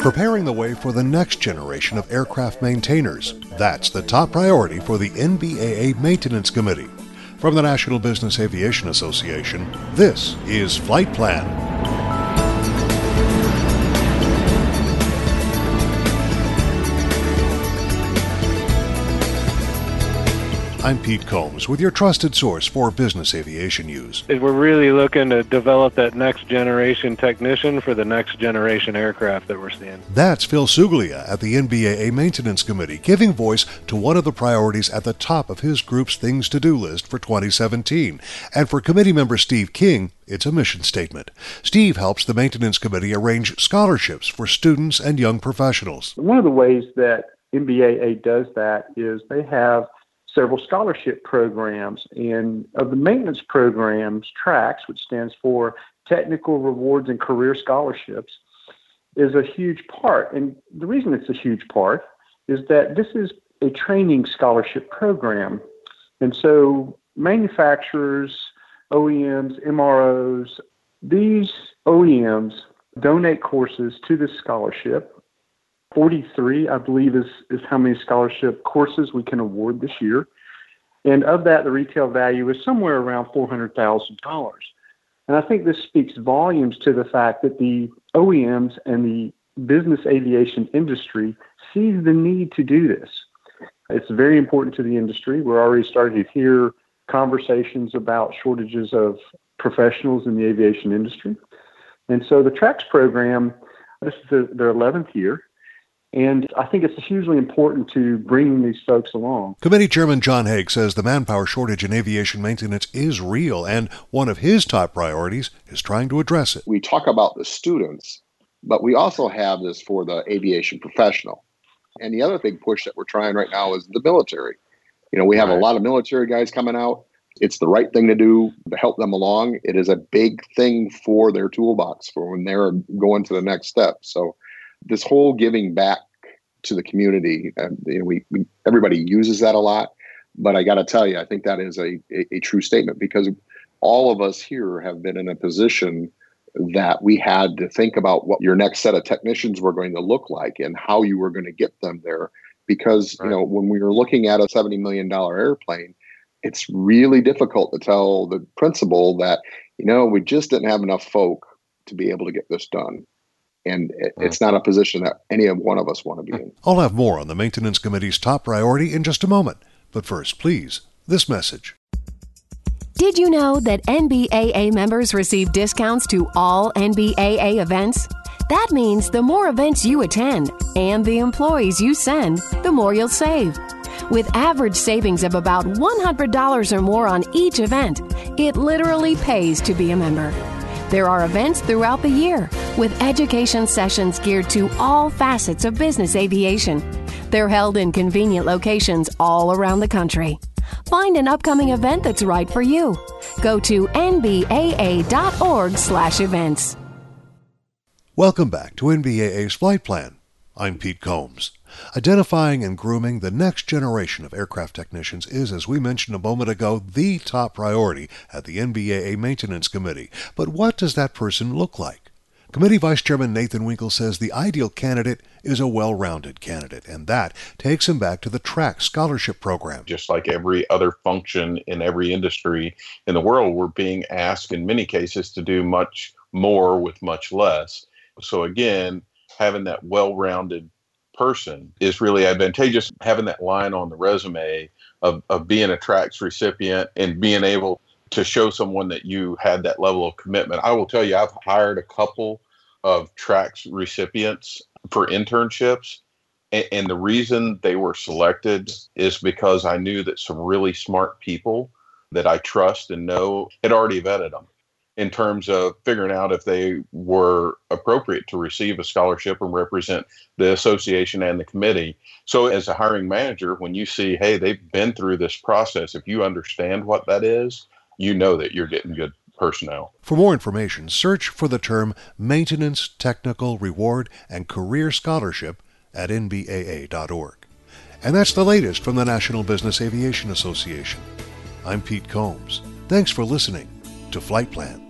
preparing the way for the next generation of aircraft maintainers. That's the top priority for the NBAA Maintenance Committee. From the National Business Aviation Association, this is Flight Plan. I'm Pete Combs with your trusted source for business aviation news. We're really looking to develop that next generation technician for the next generation aircraft that we're seeing. That's Phil Suglia at the NBAA Maintenance Committee, giving voice to one of the priorities at the top of his group's things to do list for 2017. And for committee member Steve King, it's a mission statement. Steve helps the Maintenance Committee arrange scholarships for students and young professionals. One of the ways that NBAA does that is they have several scholarship programs. And of the maintenance programs, TRACS, which stands for Technical Rewards and Career Scholarships, is a huge part. And the reason it's a huge part is that this is a training scholarship program. And so manufacturers, OEMs, MROs, these OEMs donate courses to this scholarship 43, I believe, is, is how many scholarship courses we can award this year. And of that, the retail value is somewhere around $400,000. And I think this speaks volumes to the fact that the OEMs and the business aviation industry sees the need to do this. It's very important to the industry. We're already starting to hear conversations about shortages of professionals in the aviation industry. And so the TRACS program, this is their 11th year, and I think it's hugely important to bring these folks along. Committee Chairman John Haig says the manpower shortage in aviation maintenance is real, and one of his top priorities is trying to address it. We talk about the students, but we also have this for the aviation professional. And the other big push that we're trying right now is the military. You know, we have right. a lot of military guys coming out. It's the right thing to do to help them along. It is a big thing for their toolbox for when they're going to the next step. So this whole giving back to the community, you know, we, we everybody uses that a lot, but I got to tell you, I think that is a, a, a true statement because all of us here have been in a position that we had to think about what your next set of technicians were going to look like and how you were going to get them there because right. you know when we were looking at a 70 million dollar airplane it's really difficult to tell the principal that you know we just didn't have enough folk to be able to get this done and it's not a position that any of one of us want to be in. I'll have more on the maintenance committee's top priority in just a moment. But first, please, this message. Did you know that NBAA members receive discounts to all NBAA events? That means the more events you attend and the employees you send, the more you'll save. With average savings of about $100 or more on each event, it literally pays to be a member. There are events throughout the year with education sessions geared to all facets of business aviation. They're held in convenient locations all around the country. Find an upcoming event that's right for you. Go to nbaa.org/events. Welcome back to NBAA's Flight Plan. I'm Pete Combs. Identifying and grooming the next generation of aircraft technicians is, as we mentioned a moment ago, the top priority at the NBAA Maintenance Committee. But what does that person look like? Committee Vice Chairman Nathan Winkle says the ideal candidate is a well rounded candidate, and that takes him back to the TRACS scholarship program. Just like every other function in every industry in the world, we're being asked in many cases to do much more with much less. So, again, having that well rounded person is really advantageous. Having that line on the resume of, of being a TRACS recipient and being able to show someone that you had that level of commitment. I will tell you, I've hired a couple of TRACS recipients for internships. And, and the reason they were selected is because I knew that some really smart people that I trust and know had already vetted them in terms of figuring out if they were appropriate to receive a scholarship and represent the association and the committee. So, as a hiring manager, when you see, hey, they've been through this process, if you understand what that is, you know that you're getting good personnel. For more information, search for the term Maintenance Technical Reward and Career Scholarship at nbaa.org. And that's the latest from the National Business Aviation Association. I'm Pete Combs. Thanks for listening to Flight Plan.